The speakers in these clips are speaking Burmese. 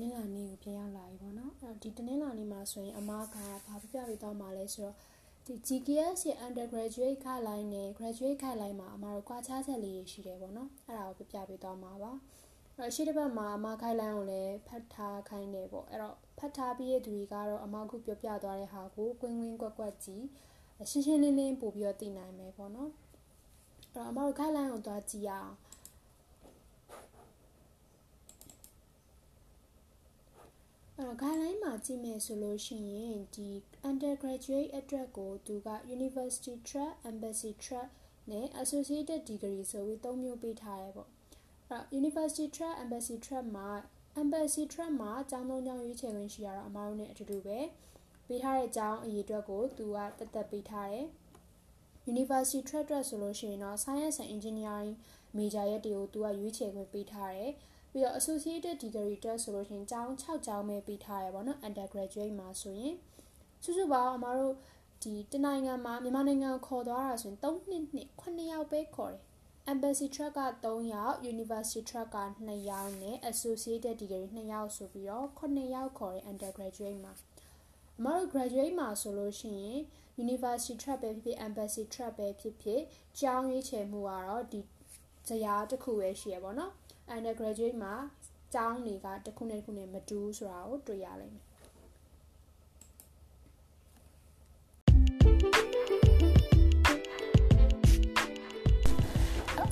နင်္လာနေ့ကိုပြန်ရောက်လာပြီပေါ့နော်အဲ့တော့ဒီတနင်္လာနေ့မှာဆိုရင်အမကဘာပြပြပေးတော့မှာလဲဆိုတော့ဒီ GKS ရဲ့ undergraduate ခိုင်လိုင်းနဲ့ graduate ခိုင်လိုင်းမှာအမတို့ကွာခြားချက်လေးတွေရှိတယ်ပေါ့နော်အဲ့ဒါကိုပြပြပေးတော့မှာပါအဲ့ရှိတစ်ပတ်မှာအမခိုင်လိုင်းကိုလည်းဖတ်ထားခိုင်းတယ်ပေါ့အဲ့တော့ဖတ်ထားပြီးတဲ့သူတွေကတော့အမခုပြောပြသွားတဲ့ဟာကိုကွင်းကွင်းကွက်ကွက်ကြည့်ရှင်းရှင်းလင်းလင်းပို့ပြီးတော့သိနိုင်မယ်ပေါ့နော်အဲ့တော့အမတို့ခိုင်လိုင်းကိုသွားကြည့်ရအောင် အဲ့တော့ guideline မှာကြည့်မယ်ဆိုလို့ရှိရင်ဒီ undergraduate အတွက်ကိုသူက university track embassy track နဲ့ associated degree ဆိုပြီး၃မျိုးပေးထားရဲပေါ့အဲ့တော့ university track embassy track မှာ embassy track မှာအကြောင်းသုံးကြောင်းရွေးချယ်ခွင့်ရှိရတော့အမားတို့ ਨੇ အတူတူပဲပေးထားတဲ့အကြောင်းအရေးအတွက်ကိုသူကတက်တက်ပေးထားတယ် University track အတွက်ဆိုလို့ရှိရင်တော့ Science and Engineering major ရဲ့တွေကိုသူကရွေးချယ်ခွင့်ပေးထားတယ် ပြီးတော့ associated degree တက်ဆိုလို့ရှိရင်ကျောင်း6ကျောင်းပဲပေးထားရပါတော့ undergraduate မှာဆိုရင်စုစုပေါင်းအမတို့ဒီတနိုင်ငံမှာမြန်မာနိုင်ငံကိုခေါ်သွားတာဆိုရင်3နှစ်နှစ်9ယောက်ပဲခေါ်တယ် embassy track က3ယောက် university track က2ယောက်နဲ့ associated degree 2ယောက်ဆိုပြီးတော့9ယောက်ခေါ်တယ် undergraduate မှာအမတို့ graduate မှာဆိုလို့ရှိရင် university track ပဲဖြစ်ဖြစ် embassy track ပဲဖြစ်ဖြစ်ကျောင်းရွေးချယ်မှုကတော့ဒီဇယားတစ်ခုပဲရှိရပါတော့ undergraduate မှာကျောင်းတွေကတစ်ခုနဲ့တစ်ခုနဲ့မတူဆိုတာကိုတွေ့ရလိမ့်မယ်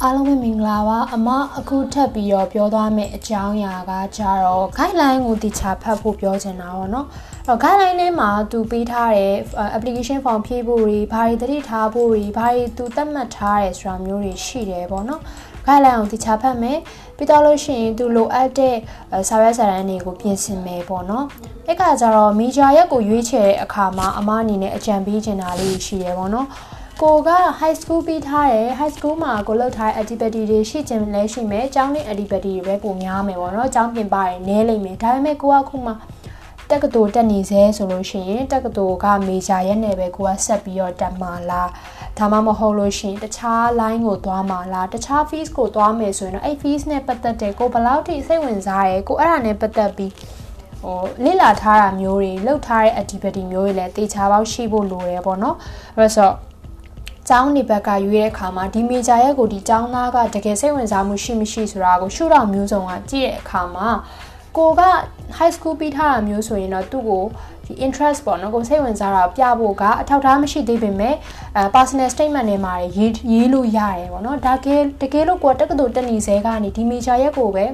အားလုံးပဲမင်္ဂလာပါအမအခုထပ်ပြီးတော့ပြောသွားမယ့်အကြောင်းအရာကကြတော့ guideline ကိုတခြားဖတ်ဖို့ပြောချင်တာပေါ့နော်အဲ့တော့ guideline ထဲမှာသူပေးထားတဲ့ application form ဖြည့်ဖို့တွေဘာတွေတတိထားဖို့တွေဘာတွေသူသတ်မှတ်ထားတယ်ဆိုတာမျိုးတွေရှိတယ်ပေါ့နော် guideline ကိုတခြားဖတ်မယ်ပြီးတော့လို့ရှိရင်သူလိုအပ်တဲ့စာရွက်စာတမ်းတွေကိုပြင်ဆင်မယ်ပေါ့နော်အဲ့ကကြတော့ major ရက်ကိုရွေးချယ်တဲ့အခါမှာအမအနေနဲ့အကြံပေးချင်တာလေးရှိတယ်ပေါ့နော်ကိုက high school ပြီးထားတယ် high school မှာကိုလောက်ထားတဲ့ activity တွေရှိခြင်းလည်းရှိမယ်။ကျောင်းနဲ့ activity တွေပဲပိုများမယ်ပေါ့နော်။ကျောင်းပြင်ပတွေနည်းလိမ့်မယ်။ဒါပေမဲ့ကိုကခုမှ တက္ကသိုလ်တက်နေစေဆိုလို့ရှိရင်တက္ကသိုလ်က major ရဲ့နယ်ပဲကိုကဆက်ပြီးတော့တက်မှာလား။ဒါမှမဟုတ်လို့ရှိရင်တခြား line ကိုသွားမှာလား။တခြား fees ကိုသွားမယ်ဆိုရင်တော့အဲ့ fees နဲ့ပတ်သက်တဲ့ကိုဘယ်လောက်ထိစိတ်ဝင်စားရဲကိုအဲ့ဒါနဲ့ပတ်သက်ပြီးဟိုလေ့လာထားတာမျိုးတွေလောက်ထားတဲ့ activity မျိုးတွေလည်းတေချာပေါက်ရှိဖို့လိုတယ်ပေါ့နော်။အဲ့တော့ကျောင်းနေဘက်ကရွေးတဲ့အခါမှာဒီမေဂျာရဲ့ကိုဒီကျောင်းသားကတကယ်စိတ်ဝင်စားမှုရှိမရှိဆိုတာကိုရှုထောင့်မျိုးစုံကကြည့်တဲ့အခါမှာ ကိုက high school ပြီးထားတာမျိုးဆိုရင်တော့သူ့ကိုဒီ interest ပေါ့နော်ကိုစိတ်ဝင်စားတာပြဖို့ကအထောက်ထားမရှိသေးပေမဲ့အဲ personal statement တွေမှာရေးရေးလို့ရတယ်ပေါ့နော်ဒါကဲတကယ်လို့ကိုတက္ကသိုလ်တက်နေစေကနေဒီ major ရဲ့ကိုပဲ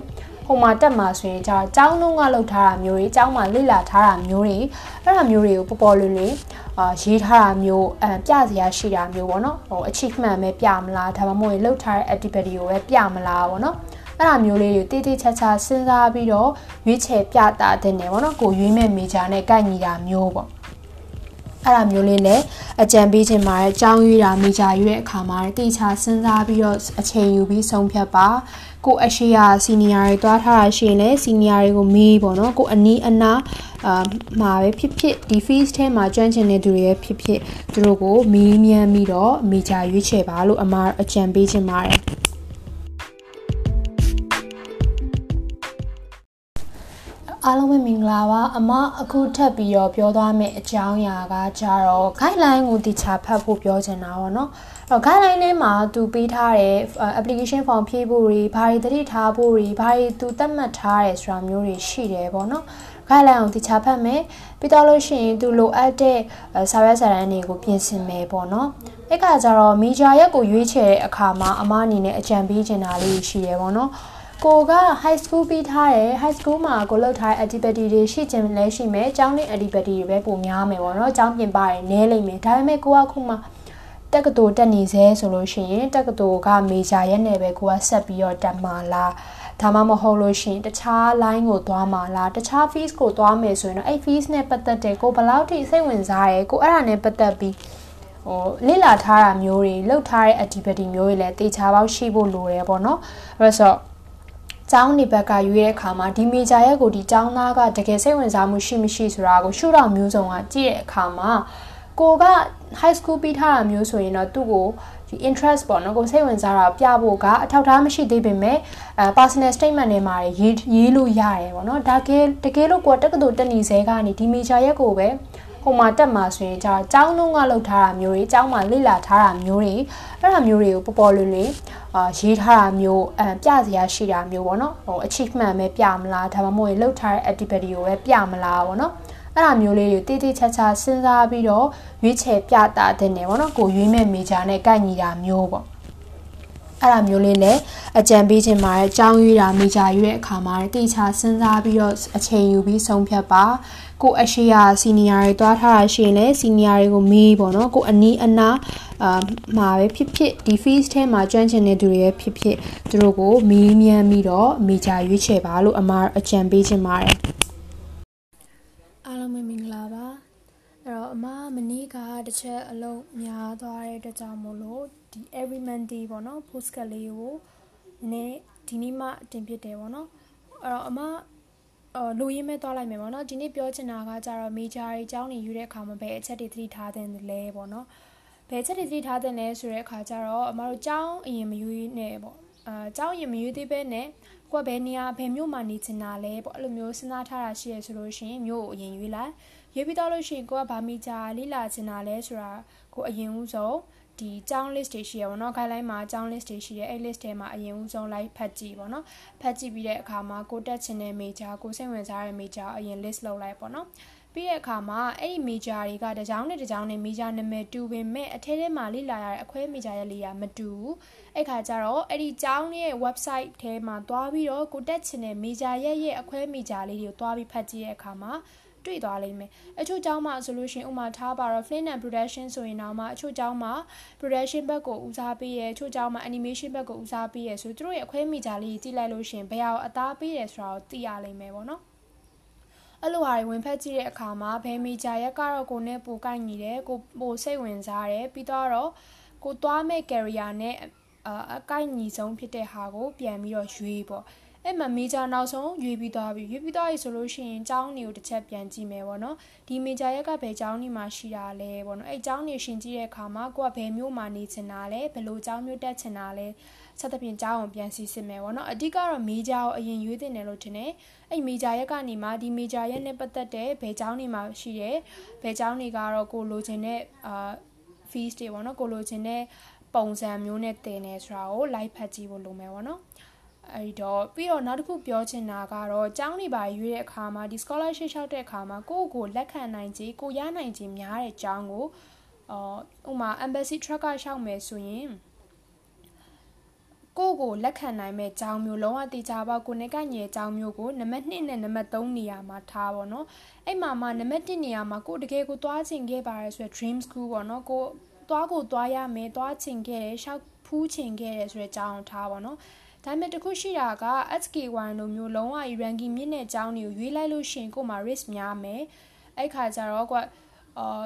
ဟိုမှာတက်မှာဆိုရင်じゃအကျောင်းလုံးကလောက်ထားတာမျိုးတွေအကျောင်းမှာလေ့လာထားတာမျိုးတွေအဲ့ဒါမျိုးတွေကိုပေါ်ပေါ်လွင်လွင်အာရေးထားတာမျိုးအဲပြစရာရှိတာမျိုးပေါ့နော်ဟို achievement ပဲပြမလားဒါမှမဟုတ်လှုပ်ထားတဲ့ activity ကိုပဲပြမလားပေါ့နော် အဲ့ဒါမျိုးလေးတွေတိတိကျကျစဉ်းစားပြီးတော့ရွေးချယ်ပြတာတဲ့နေပေါ့နော်ကိုရွေးမဲ့ major နဲ့ကိုက်ညီတာမျိုးပေါ့အဲ့ဒါမျိုးလေးလည်းအကြံပေးခြင်းမှာအကြောင်းရွေးတာမိကြရွေးတဲ့အခါမှာတိကျစဉ်းစားပြီးတော့အချိန်ယူပြီးဆုံးဖြတ်ပါကိုအရှိယာစီနီယာတွေတွားထားတာရှိရင်လည်းစီနီယာတွေကိုမေးပေါ့နော်ကိုအနီးအနားအာမှာပဲဖြစ်ဖြစ်ဒီ fees ထဲမှာကျွမ်းကျင်တဲ့သူတွေရဲ့ဖြစ်ဖြစ်သူတို့ကိုမေးမြန်းပြီးတော့မိကြရွေးချယ်ပါလို့အမအကြံပေးခြင်းပါတယ် အားလုံးပဲမင်္ဂလာပါအမအခုထပ်ပြီးတော့ပြောသွားမယ့်အကြောင်းအရာကကြတော့ guideline ကိုတခြားဖတ်ဖို့ပြောချင်တာပေါ့နော်အဲ့တော့ guideline ထဲမှာသူပေးထားတဲ့ application form ဖြည့်ဖို့တွေဘာတွေတတိထားဖို့တွေဘာတွေသူသတ်မှတ်ထားတယ်ဆိုတာမျိုးတွေရှိတယ်ပေါ့နော် guideline ကိုတခြားဖတ်မယ်ပြီးတော့လို့ရှိရင်သူလိုအပ်တဲ့စာရွက်စာတမ်းတွေကိုပြင်ဆင်မယ်ပေါ့နော်အဲ့ကကြတော့ major ရက်ကိုရွေးချယ်တဲ့အခါမှာအမအနေနဲ့အကြံပေးချင်တာလေးရှိတယ်ပေါ့နော် ကိုက high school ပြီးထားတယ် high school မှာကိုလောက်ထားတဲ့ activity တွေရှိခြင်းလည်းရှိမယ်ကျောင်းနဲ့ activity တွေပဲပိုများမယ်ပေါ့နော်ကျောင်းပြင်ပတွေနည်းလိမ့်မယ်ဒါပေမဲ့ကိုကခုမှတက္ကသိုလ်တက်နေစေဆိုလို့ရှိရင်တက္ကသိုလ်က major ရဲ့နယ်ပဲကိုကဆက်ပြီးတော့တက်မှာလားဒါမှမဟုတ်လို့ရှိရင်တခြား line ကိုသွားမှာလားတခြား fees ကိုသွားမယ်ဆိုရင်တော့အဲ့ fees နဲ့ပတ်သက်တဲ့ကိုဘယ်လောက်ထိစိတ်ဝင်စားရဲကိုအဲ့ဒါနဲ့ပတ်သက်ပြီးဟိုလေ့လာထားတာမျိုးတွေလောက်ထားတဲ့ activity မျိုးတွေလည်းတေချာပေါက်ရှိဖို့လိုတယ်ပေါ့နော်အဲ့တော့ ကျောင်းနေဘက်ကရွေးတဲ့အခါမှာဒီမေဂျာရဲ့ကိုဒီကျောင်းသားကတကယ်စိတ်ဝင်စားမှုရှိမရှိဆိုတာကိုရှုထောင့်မျိုးစုံကကြည့်တဲ့အခါမှာကိုက high school ပြီးထားတာမျိုးဆိုရင်တော့သူ့ကိုဒီ interest ပေါ့နော်ကိုစိတ်ဝင်စားတာပြဖို့ကအထောက်အထားမရှိသေးပေမဲ့အဲ personal statement တွေမှာရေးရေးလို့ရတယ်ပေါ့နော်ဒါကဲတကယ်လို့ကိုတက္ကသိုလ်တက်နေစေကနေဒီ major ရက်ကိုပဲဟို မှာတက်မှာဆိုရင်じゃအကြောင်းလုံးကလောက်ထားတာမျိုးတွေအကြောင်းမှာလေ့လာထားတာမျိုးတွေအဲ့ဒါမျိုးတွေကိုပေါ်ပေါ်လွင်လွင်အာရေးထားတာမျိုးအဲပြစရာရှိတာမျိုးပေါ့နော်ဟို achievement ပဲပြမလားဒါမှမဟုတ်လှုပ်ထားတဲ့ activity ကိုပဲပြမလားပေါ့နော်အဲ့ဒါမျိုးလေးတွေတိတိကျကျစဉ်းစားပြီးတော့ရွေးချယ်ပြတာတဲ့နေပေါ့နော်ကိုရွေးမဲ့မေဂျာနဲ့ကိုက်ညီတာမျိုးပေါ့အဲ့ဒါမျိုးလေးနဲ့အကြံပေးခြင်းမှာအကြောင်းရွေးတာမေဂျာရွေးတဲ့အခါမှာတိကျစဉ်းစားပြီးတော့အချိန်ယူပြီးဆုံးဖြတ်ပါ ကိုအရှိယာစီနီယာတွေတွားထားတာရှိရင်လည်းစီနီယာတွေကိုမေးပေါ့နော်ကိုအနီးအနားအာမှာပဲဖြစ်ဖြစ်ဒီ fees ထဲမှာကျွမ်းကျင်တဲ့သူတွေရဲ့ဖြစ်ဖြစ်သူတို့ကိုမေးမြန်းပြီးတော့မေဂျာရွေးချယ်ပါလို့အမအကြံပေးခြင်းပါတယ်အားလုံးပဲမင်္ဂလာပါအဲ့တော့အမမနေ့ကတစ်ချက်အလုံးများသွားတဲ့အတွက်ကြောင့်မို့လို့ဒီ every monday ပေါ့နော် post ကလေးကိုနည်းဒီနေ့မှတင်ပြတယ်ပေါ့နော်အဲ့တော့အမ အော်လူရင်းမဲ့သွားလိုက်မယ်ပေါ့နော်ဒီနေ့ပြောချင်တာကကြတော့ major တွေအကြောင်းနေယူတဲ့အခါမှာပဲအချက်တွေသတိထားတဲ့လဲပေါ့နော်ဘယ်ချက်တွေသတိထားတဲ့လဲဆိုတဲ့အခါကျတော့အမတို့ကြောင်းအရင်မယူနေပေါ့အာကြောင်းရင်မယူသေးပဲနဲ့ကိုကဘယ်နေရာဘယ်မြို့မှာနေချင်တာလဲပေါ့အဲ့လိုမျိုးစဉ်းစားထားတာရှိရဆိုလို့ရှိရင်မြို့ကိုအရင်ရွေးလိုက်ရွေးပြီးတော့လို့ရှိရင်ကိုကဘာမိကြလိလာချင်တာလဲဆိုတာကိုအရင်ဦးဆုံး ဒီကျောင်း list တွေရှိရပါတော့ guideline မှာကျောင်း list တွေရှိတယ်အဲ့ list ထဲမှာအရင်ဦးဆုံးလိုက်ဖတ်ကြည့်ပေါ့နော်ဖတ်ကြည့်ပြီးတဲ့အခါမှာကိုတက်ချင်တဲ့ major ကိုစိတ်ဝင်စားတဲ့ major အရင် list လုပ်လိုက်ပေါ့နော်ပြီးတဲ့အခါမှာအဲ့ဒီ major တွေကတကြောင်နဲ့တကြောင်နဲ့ major နာမည်တူပင်မဲ့အထဲထဲမှာလေ့လာရတဲ့အခွဲ major ရဲ့လေးကမတူဘူးအဲ့ခါကျတော့အဲ့ဒီကျောင်းရဲ့ website ထဲမှာသွားပြီးတော့ကိုတက်ချင်တဲ့ major ရဲ့ရဲ့အခွဲ major လေးတွေကိုသွားပြီးဖတ်ကြည့်တဲ့အခါမှာ တွေ့သွားလိမ့်မယ်အချို့ကျောင်းမှာဆိုလို့ရှိရင်ဥမာထားပါတော့ Flint and Production ဆိုရင်တော့မှအချို့ကျောင်းမှာ production ဘက်ကိုဦးစားပေးရဲအချို့ကျောင်းမှာ animation ဘက်ကိုဦးစားပေးရဲဆိုသူတို့ရဲ့အခွဲမိကြလေးကြည့်လိုက်လို့ရှိရင်ဘယ်အောင်အသားပေးတယ်ဆိုတာကိုသိရလိမ့်မယ်ပေါ့နော်အဲ့လိုဟာတွေဝင်ဖက်ကြည့်တဲ့အခါမှာဘယ်မီဂျာရက်ကတော့ကိုနဲ့ပိုကိုက်ညီတယ်ကိုပိုစိတ်ဝင်စားတယ်ပြီးတော့ကိုသွားမဲ့ career နဲ့အကိုက်ညီဆုံးဖြစ်တဲ့ဟာကိုပြန်ပြီးတော့ရွေးပေါ့ အဲ့မှာ major နောက်ဆုံးရွေးပြီးသွားပြီရွေးပြီးသွားပြီဆိုလို့ရှိရင်ကျောင်းတွေကိုတစ်ချက်ပြန်ကြည့်မယ်ပေါ့နော်ဒီ major ရက်ကဘယ်ကျောင်းနေမှာရှိတာလဲပေါ့နော်အဲ့ကျောင်းနေရှင်ကြည့်တဲ့အခါမှာကိုကဘယ်မျိုးမှာနေချင်တာလဲဘယ်လိုကျောင်းမျိုးတက်ချင်တာလဲဆက်သဖြင့်ကျောင်းကိုပြန်စီစစ်မယ်ပေါ့နော်အဓိကတော့ major ကိုအရင်ရွေးတင်တယ်လို့ထင်တယ်အဲ့ major ရက်ကနေမှဒီ major ရက်နဲ့ပတ်သက်တဲ့ဘယ်ကျောင်းနေမှာရှိတယ်ဘယ်ကျောင်းတွေကတော့ကိုလိုချင်တဲ့အာ fees တွေပေါ့နော်ကိုလိုချင်တဲ့ပုံစံမျိုးနဲ့တင်နေဆိုတာကို live ဖတ်ကြည့်ဖို့လိုမယ်ပေါ့နော် အဲ့တော့ပြီးတော့နောက်တစ်ခုပြောချင်တာကတော့ကျောင်းနေပါရွေးတဲ့အခါမှာဒီ scholarship လျှောက်တဲ့အခါမှာကိုယ့်ကိုလက်ခံနိုင်ခြင်းကိုရနိုင်ခြင်းများတဲ့ကျောင်းကိုအော်ဥမာ embassy track ကလျှောက်မယ်ဆိုရင်ကိုကိုလက်ခံနိုင်မဲ့ကျောင်းမျိုးလုံးဝတေချာပေါက်ကိုနဲ့ကညေကျောင်းမျိုးကိုနံပါတ်2နဲ့နံပါတ်3နေရာမှာထားပါတော့အဲ့မှာမှနံပါတ်1နေရာမှာကိုတကယ်ကိုသွားချင်ခဲ့ပါရဲဆိုရယ် dream school ပေါ့နော်ကိုသွားကိုသွားရမယ်သွားချင်ခဲ့တယ်ရှောက်ဖူးချင်ခဲ့တယ်ဆိုတဲ့ကျောင်းထားပါတော့ ဒါပေမဲ့တခုရှိတာက SK1 လိုမျိုးလုံးဝ ranking မြင့်တဲ့အကြောင်းတွေကိုရွေးလိုက်လို့ရှိရင်ကို့မှာ risk များမယ်အဲ့ခါကျတော့ကွာအာ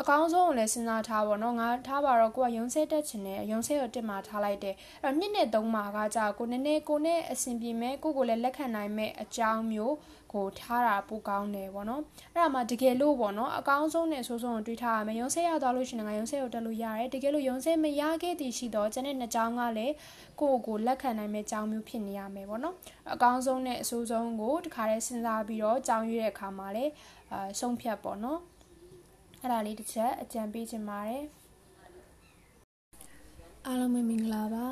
အကောင်းဆုံးကိုလည်းစဉ်းစားထားပါတော့ငါထားပါတော့ကိုကရုံးဆဲတက်ချင်တယ်ရုံးဆဲကိုတက်မှာထားလိုက်တယ်အဲ့တော့နှစ်နဲ့သုံးမှာကကြာကိုနည်းနည်းကိုနဲ့အဆင်ပြေမဲ့ကိုကိုလည်းလက်ခံနိုင်မဲ့အကြောင်းမျိုး ကိုထားတာပိုကောင်းတယ်ပေါ့နော်အဲ့ဒါမှတကယ်လို့ပေါ့နော်အကောင်းဆုံးနဲ့ဆိုးဆုံးကိုတွေးထားရမယ်ရုံးဆဲရသွားလို့ရှိရင်ငါရုံးဆဲကိုတက်လို့ရတယ်တကယ်လို့ရုံးဆဲမရခဲ့သည်ရှိတော့ကျန်တဲ့နှစ်ကြောင်းကလည်းကိုကိုလက်ခံနိုင်မဲ့ကြောင်းမျိုးဖြစ်နေရမယ်ပေါ့နော်အကောင်းဆုံးနဲ့အဆိုးဆုံးကိုတခါတည်းစဉ်းစားပြီးတော့ကြောင်းရွေးတဲ့အခါမှာလည်းအာဆုံးဖြတ်ပေါ့နော်အဲ့ဒါလေးတစ်ချက်အကြံပေးချင်ပါတယ်အားလုံးပဲမင်္ဂလာပါ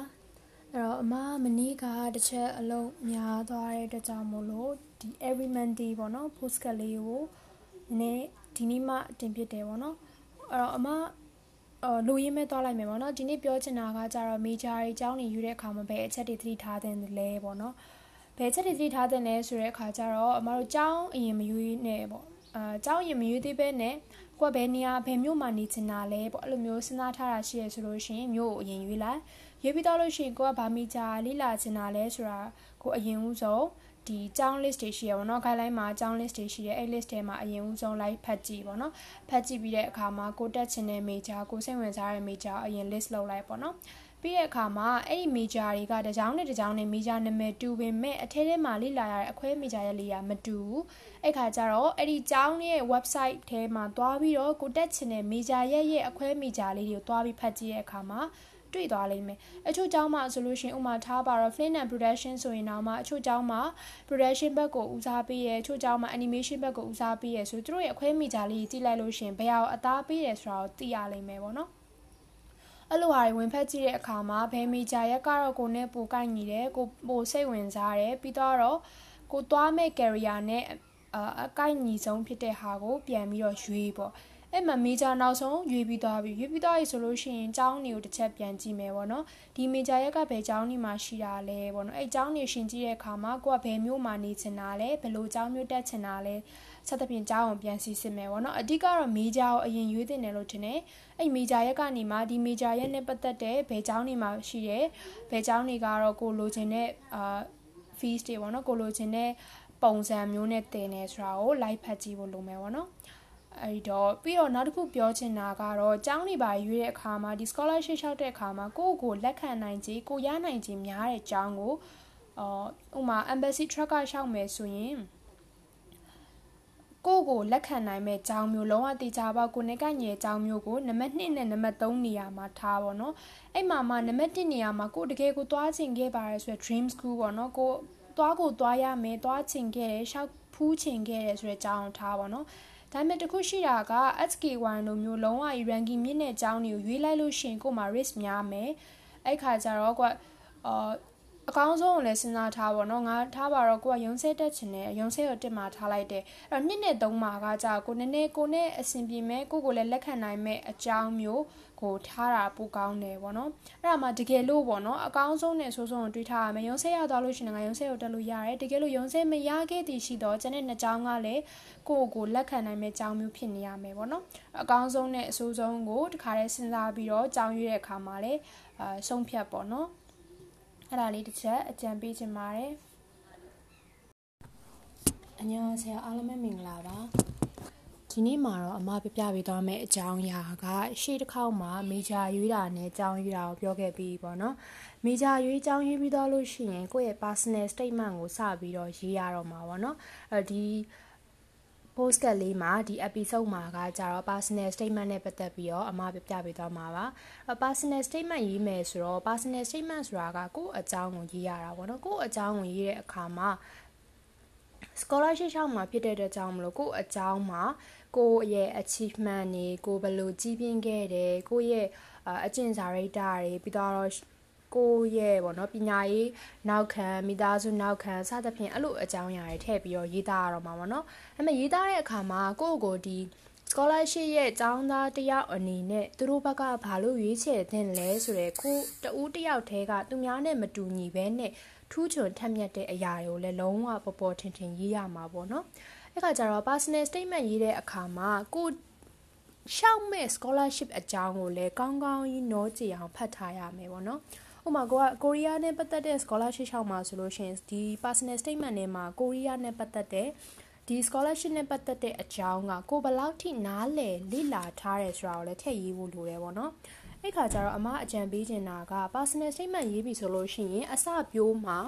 အဲ့တော့အမမနေ့ကတစ်ချက်အလုံးများသွားတဲ့အတွက်ကြောင့်မို့လို့ ဒီ every monday ပေါ့နော် post ကလေးကိုနည်းဒီနေ့မှတင်ပြတယ်ပေါ့နော်အဲ့တော့အမအော်လူရင်းမဲ့သွားလိုက်မယ်ပေါ့နော်ဒီနေ့ပြောချင်တာကကြတော့ major တွေအကြောင်းနေယူတဲ့အခါမှာပဲအချက်တွေသတိထားတဲ့လဲပေါ့နော်ဘယ်ချက်တွေသတိထားတဲ့လဲဆိုတဲ့အခါကျတော့အမတို့ကြောင်းအရင်မယူနေပေါ့အာကြောင်းရင်မယူသေးပဲနဲ့ကိုကဘယ်နေရာဘယ်မြို့မှာနေချင်တာလဲပေါ့အဲ့လိုမျိုးစဉ်းစားထားတာရှိရဆိုလို့ရှိရင်မြို့ကိုအရင်ရွေးလိုက်ရွေးပြီးတော့လို့ရှိရင်ကိုကဘာမိကြလိလာချင်တာလဲဆိုတာကိုအရင်ဦးဆုံး ဒီကျောင်း list တွေရှိရပါတော့ guideline မှာကျောင်း list တွေရှိတယ်အဲ့ list ထဲမှာအရင်ဦးဆုံးလိုက်ဖတ်ကြည့်ပေါ့နော်ဖတ်ကြည့်ပြီးတဲ့အခါမှာကိုတက်ချင်တဲ့ major ကိုစိတ်ဝင်စားတဲ့ major အရင် list လုပ်လိုက်ပေါ့နော်ဖပြီးတဲ့အခါမှာအဲ့ဒီ major တွေကတကြောင်နဲ့တကြောင်နဲ့ major နာမည်တူပေမဲ့အထဲထဲမှာလေ့လာရတဲ့အခွဲ major ရဲ့လေးကမတူဘူးအဲ့ခါကျတော့အဲ့ဒီကျောင်းရဲ့ website ထဲမှာသွားပြီးတော့ကိုတက်ချင်တဲ့ major ရဲ့ရဲ့အခွဲ major လေးတွေကိုသွားပြီးဖတ်ကြည့်တဲ့အခါမှာ တွေ့သွားလိမ့်မယ်အချို့ကျောင်းမှာဆိုလို့ရှိရင်ဥမာထားပါတော့ Flint and Production ဆိုရင်တော့မှအချို့ကျောင်းမှာ production ဘက်ကိုဦးစားပေးရဲအချို့ကျောင်းမှာ animation ဘက်ကိုဦးစားပေးရဲဆိုသူတို့ရဲ့အခွဲမိကြလေးကြည့်လိုက်လို့ရှိရင်ဘယ်ဟာအသားပေးတယ်ဆိုတာကိုသိရလိမ့်မယ်ပေါ့နော်အဲ့လိုဟာတွေဝင်ဖက်ကြည့်တဲ့အခါမှာဘယ်မီဂျာရက်ကတော့ကိုနဲ့ပိုကိုက်ညီတယ်ကိုပိုစိတ်ဝင်စားတယ်ပြီးတော့ကိုသွားမဲ့ career နဲ့အကိုက်ညီဆုံးဖြစ်တဲ့ဟာကိုပြန်ပြီးတော့ရွေးပေါ့ အဲ့မှာမေဂျာနောက်ဆုံးရွေးပြီးသွားပြီရွေးပြီးသွားပြီဆိုလို့ရှိရင်ကျောင်းတွေကိုတစ်ချက်ပြန်ကြည့်မယ်ပေါ့နော်ဒီမေဂျာရက်ကဘယ်ကျောင်းနေမှာရှိတာလဲပေါ့နော်အဲ့ကျောင်းနေရှင်ကြည့်တဲ့အခါမှာကိုကဘယ်မျိုးမှာနေချင်တာလဲဘယ်လိုကျောင်းမျိုးတက်ချင်တာလဲဆက်သဖြင့်ကျောင်းကိုပြန်စီစစ်မယ်ပေါ့နော်အဓိကတော့မေဂျာကိုအရင်ရွေးတင်တယ်လို့ထင်တယ်အဲ့မေဂျာရက်ကနေမှဒီမေဂျာရက်နဲ့ပတ်သက်တဲ့ဘယ်ကျောင်းနေမှာရှိတယ်ဘယ်ကျောင်းတွေကတော့ကိုလိုချင်တဲ့အာ fees တွေပေါ့နော်ကိုလိုချင်တဲ့ပုံစံမျိုးနဲ့တင်နေဆိုတာကို live ဖတ်ကြည့်ဖို့လိုမယ်ပေါ့နော် အဲ့တော့ပြီးတော့နောက်တစ်ခုပြောချင်တာကတော့ကျောင်းနေပါရွေးတဲ့အခါမှာဒီ scholarship လျှောက်တဲ့အခါမှာကိုယ့်ကိုလက်ခံနိုင်ခြင်းကိုရနိုင်ခြင်းများတဲ့ကျောင်းကိုအော်ဥမာ embassy track ကလျှောက်မယ်ဆိုရင်ကိုကိုလက်ခံနိုင်မဲ့ကြောင်းမျိုးလုံးဝတေချာပေါက်ကိုနဲ့ကညေကြောင်းမျိုးကိုနံပါတ်2နဲ့နံပါတ်3နေရာမှာထားပါတော့အဲ့မှာမှနံပါတ်1နေရာမှာကိုတကယ်ကိုသွားချင်ခဲ့ပါရဲဆိုရယ် dream school ပေါ့နော်ကိုသွားကိုသွားရမယ်သွားချင်ခဲ့တယ်ရှောက်ဖူးချင်ခဲ့တယ်ဆိုတဲ့ကြောင်းထားပါတော့ ဒါပေမဲ့တခုရှိတာက SK1 လိုမျိုးလုံးဝ ranking မြင့်တဲ့အကြောင်းတွေကိုရွေးလိုက်လို့ရှိရင်ကို့မှာ risk များမယ်အဲ့ခါကျတော့ကွာအာအကောင်းဆုံးကိုလည်းစဉ်းစားထားပါတော့ငါထားပါတော့ကိုကရုံးဆဲတက်ချင်တယ်ရုံးဆဲကိုတက်มาထားလိုက်တယ်အဲ့တော့နှစ်နဲ့သုံးမှာကကြာကိုနည်းနည်းကိုနဲ့အဆင်ပြေမဲ့ကိုကိုလည်းလက်ခံနိုင်မဲ့အကြောင်းမျိုး ကိုထားတာပိုကောင်းတယ်ပေါ့နော်အဲ့ဒါမှတကယ်လို့ပေါ့နော်အကောင်းဆုံးနဲ့ဆိုးဆုံးကိုတွေးထားရမယ်ရုံးဆဲရသွားလို့ရှိရင်ငါရုံးဆဲကိုတက်လို့ရတယ်တကယ်လို့ရုံးဆဲမရခဲ့သည်ရှိတော့ကျန်တဲ့နှစ်ကြောင်းကလည်းကိုကိုလက်ခံနိုင်မဲ့ကြောင်းမျိုးဖြစ်နေရမယ်ပေါ့နော်အကောင်းဆုံးနဲ့အဆိုးဆုံးကိုတခါတည်းစဉ်းစားပြီးတော့ကြောင်းရွေးတဲ့အခါမှာလည်းအာဆုံးဖြတ်ပေါ့နော်အဲ့ဒါလေးတစ်ချက်အကြံပေးချင်ပါတယ်အညာဆရာအားလုံးပဲမင်္ဂလာပါ ဒီနေ့မှာတော့အမပြပြပေးသွားမယ့်အကြောင်းအရာကရှေ့တစ်ခေါက်မှာမေဂျာရွေးတာနဲ့အကြောင်းရွေးတာကိုပြောခဲ့ပြီးပေါ့နော်မေဂျာရွေးအကြောင်းရွေးပြီးသွားလို့ရှိရင်ကိုယ့်ရဲ့ personal statement ကိုစပြီးတော့ရေးရတော့မှာပေါ့နော်အဲဒီ postcard လေးမှာဒီ episode မှာကကြတော့ personal statement နဲ့ပတ်သက်ပြီးတော့အမပြပြပေးသွားမှာပါ personal statement ရေးမယ်ဆိုတော့ personal statement ဆိုတာကကိုယ့်အကြောင်းကိုရေးရတာပေါ့နော်ကိုယ့်အကြောင်းကိုရေးတဲ့အခါမှာ scholarship ရှောက်မှာဖြစ်တဲ့အတွက်ကြောင့်မလို့ကိုယ့်အကြောင်းမှာကိုယ့်ရဲ့ achievement တွေကိုဘယ်လိုကြီးပြင်းခဲ့တယ်ကိုယ့်ရဲ့အကျင့်စာရိတ္တတွေပြီးတော့ကိုရဲ့ပေါ့နော်ပညာရေးနောက်ခံမိသားစုနောက်ခံစသဖြင့်အဲ့လိုအကြောင်းအရာတွေထည့်ပြီးတော့ရေးသားရတော့မှာပေါ့နော်အဲ့မဲ့ရေးသားတဲ့အခါမှာကိုယ့်ကိုဒီ scholarship ရဲ့ចောင်းသားတယောက်အနေနဲ့သူတို့ဘက်ကဘာလို့ရွေးချယ်သင့်လဲဆိုတော့ကိုတူးတယောက်တည်းကသူများနဲ့မတူညီဘဲနဲ့ ထူးချွန်ထက်မြက်တဲ့အရာတွေကိုလည်းလုံးဝပေါ်ပေါ်ထင်ထင်ရေးရမှာပေါ့နော်အဲ့ခါကျတော့ personal statement ရေးတဲ့အခါမှာကိုရှောက်မဲ့ scholarship အကြောင်းကိုလည်းကောင်းကောင်းကြီးနောကြည့်အောင်ဖတ်ထားရမယ်ပေါ့နော်ဥမာကိုကကိုရီးယားနဲ့ပတ်သက်တဲ့ scholarship ရှောက်မှာဆိုလို့ရှိရင်ဒီ personal statement ထဲမှာကိုရီးယားနဲ့ပတ်သက်တဲ့ဒီ scholarship နဲ့ပတ်သက်တဲ့အကြောင်းကကိုဘယ်လောက်ထိနားလည်လေ့လာထားတယ်ဆိုတာကိုလည်းထည့်ရေးဖို့လိုတယ်ပေါ့နော် အဲ့ခါကျတော့အမအကြံပေးချင်တာက personal statement ရေးပြီဆိုလို့ရှိရင်အစပြိုးမှာ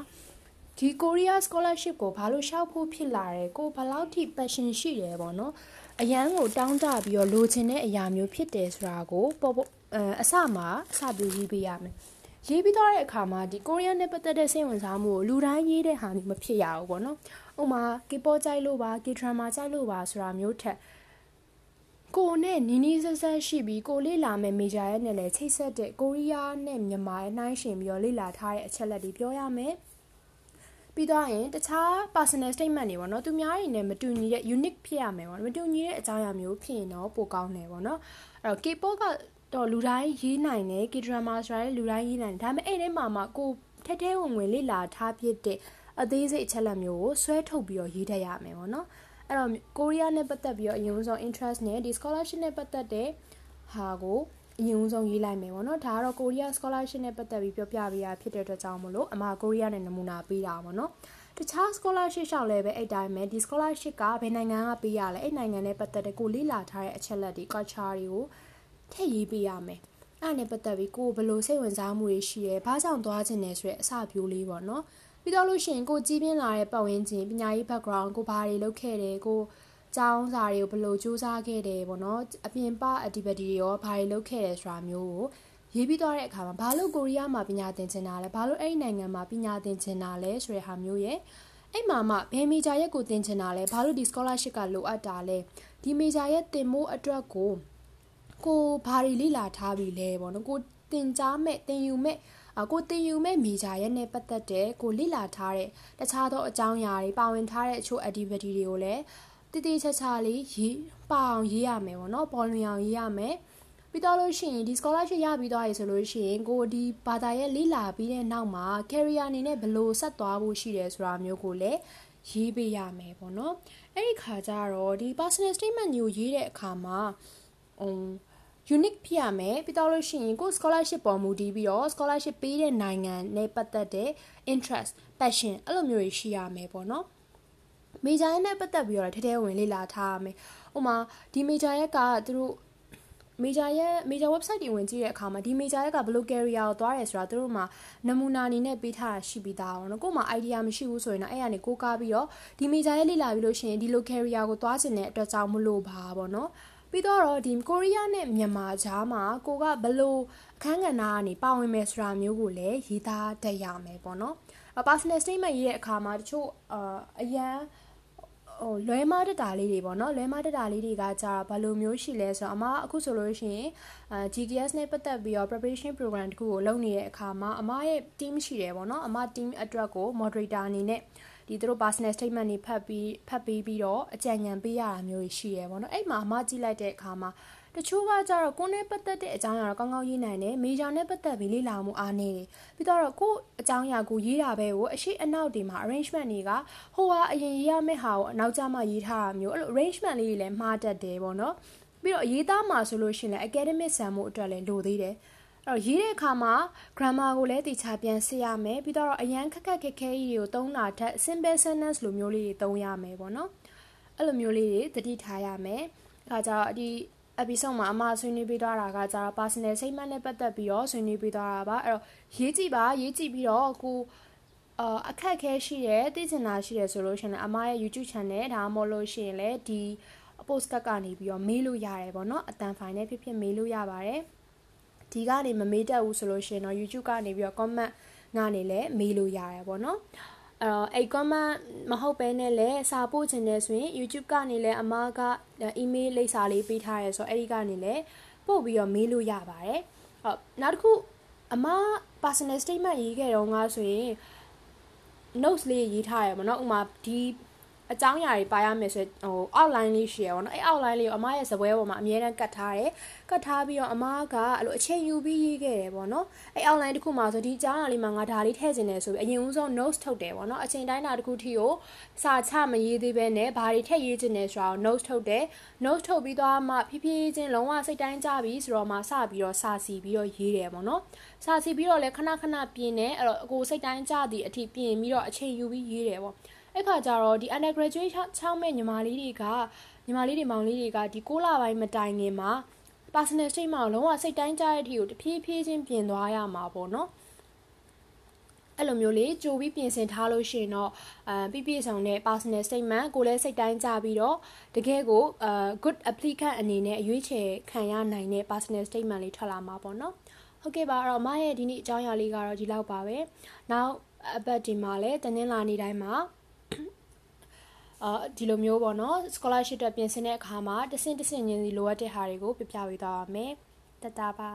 ဒီ Korea scholarship ကိုဘာလို့ရှောက်ဖို့ဖြစ်လာတယ်ကိုဘယ်လောက်ထိ passion ရှိတယ်ပေါ့နော်အရန်ကိုတောင်းတပြီးတော့လိုချင်တဲ့အရာမျိုးဖြစ်တယ်ဆိုတာကိုပေါ်ပေါ်အစမှာအစပြိုးရေးပေးရမယ်ရေးပြီးသွားတဲ့အခါမှာဒီကိုရီးယားနဲ့ပတ်သက်တဲ့စိတ်ဝင်စားမှုကိုလူတိုင်းရေးတဲ့ဟာမျိုးမဖြစ်ရဘူးပေါ့နော်။ဥမာကေပေါ်ကြိုက်လို့ပါကေဒရမာကြိုက်လို့ပါဆိုတာမျိုးထက် ကိုနဲ့နီနီဆက်ဆက်ရှိပြီးကိုလေးလာမဲ့မေဂျာရဲ့နဲ့လည်းချိတ်ဆက်တဲ့ကိုရီးယားနဲ့မြန်မာရဲ့နှိုင်းရှင်ပြီးတော့လေ့လာထားတဲ့အချက်လက်တွေပြောရမယ်။ပြီးတော့ရင်တခြား personal statement တွေပေါ့နော်သူများတွေနဲ့မတူညီတဲ့ unique ဖြစ်ရမယ်ပေါ့မတူညီတဲ့အကြောင်းအရာမျိုးဖြစ်ရင်တော့ပိုကောင်းတယ်ပေါ့နော်အဲ့တော့ K-pop ကတော့လူတိုင်းရေးနိုင်တယ် K drama ဆိုတာလည်းလူတိုင်းရေးနိုင်တယ်ဒါပေမဲ့အဲ့ထဲမှာမှကိုထက်ထဲဝင်ဝင်လေ့လာထားဖြစ်တဲ့အသေးစိတ်အချက်လက်မျိုးကိုဆွဲထုတ်ပြီးတော့ရေးတတ်ရမယ်ပေါ့နော် အဲ့တော့ကိုရီးယားနဲ့ပတ်သက်ပြီးတော့အရင်ဆုံး interest နဲ့ဒီ scholarship နဲ့ပတ်သက်တဲ့ဟာကိုအရင်ဆုံးရေးလိုက်မယ်ပေါ့နော်ဒါကတော့ကိုရီးယား scholarship နဲ့ပတ်သက်ပြီးပြောပြပေးရဖြစ်တဲ့အတွက်ကြောင့်မလို့အမကိုရီးယားနဲ့နမူနာပေးတာပေါ့နော်တခြား scholarship ရှောက်လဲပဲအဲ့တိုင်းပဲဒီ scholarship ကဘယ်နိုင်ငံကပေးရလဲအဲ့နိုင်ငံနဲ့ပတ်သက်တဲ့ကိုလေ့လာထားတဲ့အချက်လက်တွေ culture တွေကိုထည့်ရေးပေးရမယ်အဲ့နဲ့ပတ်သက်ပြီးကိုဘလို့စိတ်ဝင်စားမှုတွေရှိရဲဘာကြောင့်သွားခြင်းလဲဆိုတဲ့အစပြိုးလေးပေါ့နော် ပြီးတော့လို့ရှိရင်ကိုကြီးပြင်းလာတဲ့ပတ်ဝန်းကျင်ပညာရေး background ကိုဘာတွေလုပ်ခဲ့တယ်ကိုကျောင်းစာတွေကိုဘယ်လိုစူးစမ်းခဲ့တယ်ပေါ့နော်အပြင်ပ activity တွေရောဘာတွေလုပ်ခဲ့တယ်ဆိုတာမျိုးကိုရေးပြီးသွားတဲ့အခါမှာဘာလို့ကိုရီးယားမှာပညာသင်ချင်တာလဲဘာလို့အဲ့ဒီနိုင်ငံမှာပညာသင်ချင်တာလဲဆိုတဲ့ဟာမျိုးရဲ့အဲ့မှာမှဘယ်မေဂျာရက်ကိုသင်ချင်တာလဲဘာလို့ဒီ scholarship ကလိုအပ်တာလဲဒီမေဂျာရက်သင်ဖို့အတွက်ကိုကိုဘာတွေလိလာထားပြီလဲပေါ့နော်ကိုသင်ကြားမဲ့သင်ယူမဲ့အ ကိုတင်ယူမဲ့မေဂျာရဲ့နဲ့ပတ်သက်တဲ့ကိုလိလာထားတဲ့တခြားသောအကြောင်းအရာတွေပါဝင်ထားတဲ့အချို့ activity တွေကိုလည်းတည်တည်ချာချာလေးရေးပအောင်ရေးရမယ်ပေါ့နော်ပေါ်လွင်အောင်ရေးရမယ်ပြီးတော့လို့ရှိရင်ဒီ scholarship ရပြီးသွားပြီဆိုလို့ရှိရင်ကိုဒီဘာသာရဲ့လိလာပြီးတဲ့နောက်မှာ career အနေနဲ့ဘယ်လိုဆက်သွားဖို့ရှိတယ်ဆိုတာမျိုးကိုလည်းရေးပေးရမယ်ပေါ့နော်အဲ့ဒီခါကျတော့ဒီ personal statement ကိုရေးတဲ့အခါမှာအုံ unique ဖြစ်ရမယ်ပြီးတော့လို့ရှိရင်ကို scholarship ပေါ်မူတည်ပြီးတော့ scholarship ပေးတဲ့နိုင်ငံနဲ့ပတ်သက်တဲ့ interest passion အဲ့လိုမျိုးတွေရှိရမယ်ပေါ့နော် major နဲ့ပတ်သက်ပြီးတော့ထဲထဲဝင်လေ့လာထားရမယ်။ဥပမာဒီ major ရက်ကသူတို့ major ရဲ့ major website တွေဝင်ကြည့်တဲ့အခါမှာဒီ major ရက်ကဘယ်လို career ကိုသွားတယ်ဆိုတာသူတို့မှာနမူနာအနေနဲ့ပေးထားတာရှိပြီးသားအောင်နော်ကို့မှာ idea မရှိဘူးဆိုရင်တော့အဲ့ကနေကိုကားပြီးတော့ဒီ major ရဲ့လေ့လာပြီးလို့ရှိရင်ဒီလို career ကိုသွားချင်တဲ့အတွက်ကြောင့်မလို့ပါပေါ့နော် ပြီးတော့ဒီကိုရီးယားနဲ့မြန်မာကြားမှာကိုကဘလို့အခန်းကဏ္ဍကနေပါဝင်မယ်ဆိုတာမျိုးကိုလည်းရေးသားတတ်ရမယ်ပေါ့နော် personal statement ရေးတဲ့အခါမှာတချို့အရန်ဟိုလွဲမတက်တာလေးတွေပေါ့နော်လွဲမတက်တာလေးတွေကကြာဘယ်လိုမျိုးရှိလဲဆိုတော့အမအခုဆိုလို့ရှိရင်အဲ GTS နဲ့ပတ်သက်ပြီးတော့ preparation program တခုကိုလုပ်နေတဲ့အခါမှာအမရဲ့ team ရှိတယ်ပေါ့နော်အမ team အတွက်ကို moderator အနေနဲ့ ဒီသူတို့ personal statement တွေဖတ်ပြီးဖတ်ပြီးပြီးတော့အကြံဉာဏ်ပေးရတာမျိုးရှိရပေါ့နော်အဲ့မှာအမကြည့်လိုက်တဲ့အခါမှာတချို့ကကြတော့ကိုယ်နဲ့ပတ်သက်တဲ့အကြောင်းအရာတော့ကောင်းကောင်းရေးနိုင်တယ်မေဂျာနဲ့ပတ်သက်ပြီးလေ့လာမှုအားနေတယ်ပြီးတော့ကိုယ်အကြောင်းအရာကိုရေးတာပဲကိုအရှိအနောက်တွေမှာ arrangement တွေကဟိုဟာအရင်ရေးရမယ့်ဟာကိုအနောက်ကျမှရေးထားတာမျိုးအဲ့လို arrangement လေးတွေလည်းမှားတတ်တယ်ပေါ့နော်ပြီးတော့ရေးသားမှာဆိုလို့ရှိရင်လည်း academic ဆန်မှုအတွက်လည်းလိုသေးတယ်အဲ့ တော့ရေးတဲ့အခါမှာ grammar ကိုလည်းတခြားပြန်စစ်ရမယ်ပြီးတော့အရန်ခက်ခက်ခဲခဲကြီးကိုသုံးတာထက် simple sentence လိုမျိုးလေးတွေသုံးရမယ်ပေါ့နော်အဲ့လိုမျိုးလေးတွေသတိထားရမယ်အခါကျတော့ဒီ episode မှာအမဆွေးနွေးပေးသွားတာကကျတော့ personal စိတ်မှတ်နဲ့ပတ်သက်ပြီးတော့ဆွေးနွေးပေးသွားတာပါအဲ့တော့ရေးကြည့်ပါရေးကြည့်ပြီးတော့ကိုအာအခက်ခဲရှိတယ်သိချင်တာရှိတယ်ဆိုလို့ရှိရင်အမရဲ့ YouTube channel ဒါမှမဟုတ်လို့ရှိရင်လည်းဒီ post ကနေပြီးတော့မေးလို့ရတယ်ပေါ့နော်အတန်ဖိုင်နဲ့ဖြစ်ဖြစ်မေးလို့ရပါတယ် ဒီကနေမမေးတတ်ဘူးဆိုလို့ရှိရင်တော့ YouTube ကနေပြီးတော့ comment ငါနေလည်းမေးလို့ရတယ်ပေါ့နော်အဲ့တော့အဲ့ comment မဟုတ်ဘဲနဲ့လည်းစာပို့ချင်တယ်ဆိုရင် YouTube ကနေလည်းအမားက email လိပ်စာလေးပေးထားရဲဆိုတော့အဲ့ဒီကနေလည်းပို့ပြီးတော့မေးလို့ရပါတယ်ဟုတ်နောက်တစ်ခုအမား personal statement ရေးခဲ့တော့ငါဆိုရင် notes လေးရေးထားရပါတော့ဥမာဒီ အကြောင်းအရာတွေပါရမယ်ဆိုဟို outline လေးရှိရပါတော့အဲ့ outline လေးကိုအမရဲ့ဇပွဲပေါ်မှာအမြဲတမ်းကတ်ထားတယ်ကတ်ထားပြီးတော့အမကအဲ့လိုအချိန်ယူပြီးရေးခဲ့တယ်ပေါ့နော်အဲ့ outline တစ်ခုမှာဆိုဒီအကြောင်းအရာလေးမှာငါဒါလေးထည့်ခြင်းတယ်ဆိုပြီးအရင်ဦးဆုံး notes ထုတ်တယ်ပေါ့နော်အချိန်တိုင်းတာတစ်ခုထိကိုစာချမရေးသေးဘဲနဲ့ဘာတွေထည့်ရေးခြင်းလဲဆိုတာကို notes ထုတ်တယ် notes ထုတ်ပြီးတော့မှဖြည်းဖြည်းချင်းလုံးဝစိတ်တိုင်းကြပြီဆိုတော့မှစပြီးတော့စာစီပြီးတော့ရေးတယ်ပေါ့နော်စာစီပြီးတော့လည်းခဏခဏပြင်တယ်အဲ့တော့အကိုစိတ်တိုင်းကြသည့်အထိပြင်ပြီးတော့အချိန်ယူပြီးရေးတယ်ပေါ့ အဲ့ခါကျတော့ဒီ undergraduate ချောင်းမဲ့ညီမလေးတွေကညီမလေးတွေမောင်လေးတွေကဒီ6လပိုင်းမတိုင်ခင်မှာ personal statement ကိုလုံးဝစိတ်တိုင်းကြတဲ့အထိကိုတဖြည်းဖြည်းချင်းပြင်သွားရမှာပေါ့နော်အဲ့လိုမျိုးလေးကြိုပြီးပြင်ဆင်ထားလို့ရှိရင်တော့အဲပြပြဆောင်တဲ့ personal statement ကိုလည်းစိတ်တိုင်းကြပြီးတော့တကယ်ကိုအဲ good applicant အနေနဲ့အရွေးချယ်ခံရနိုင်တဲ့ personal statement လေးထွက်လာမှာပေါ့နော်ဟုတ်ကဲ့ပါအဲ့တော့မရဲ့ဒီနေ့အကြောင်းအရာလေးကတော့ဒီလောက်ပါပဲနောက်အပတ်ဒီမှာလည်းတနင်္လာနေ့တိုင်းမှာ အာဒီလိုမျိုးပေါ့နော် scholarship အတွက်ပြင်ဆင်တဲ့အခါမှာတဆင့်တဆင့်ချင်းစီလိုအပ်တဲ့ဟာတွေကိုပြပြပေးသွားပါမယ်တတပါ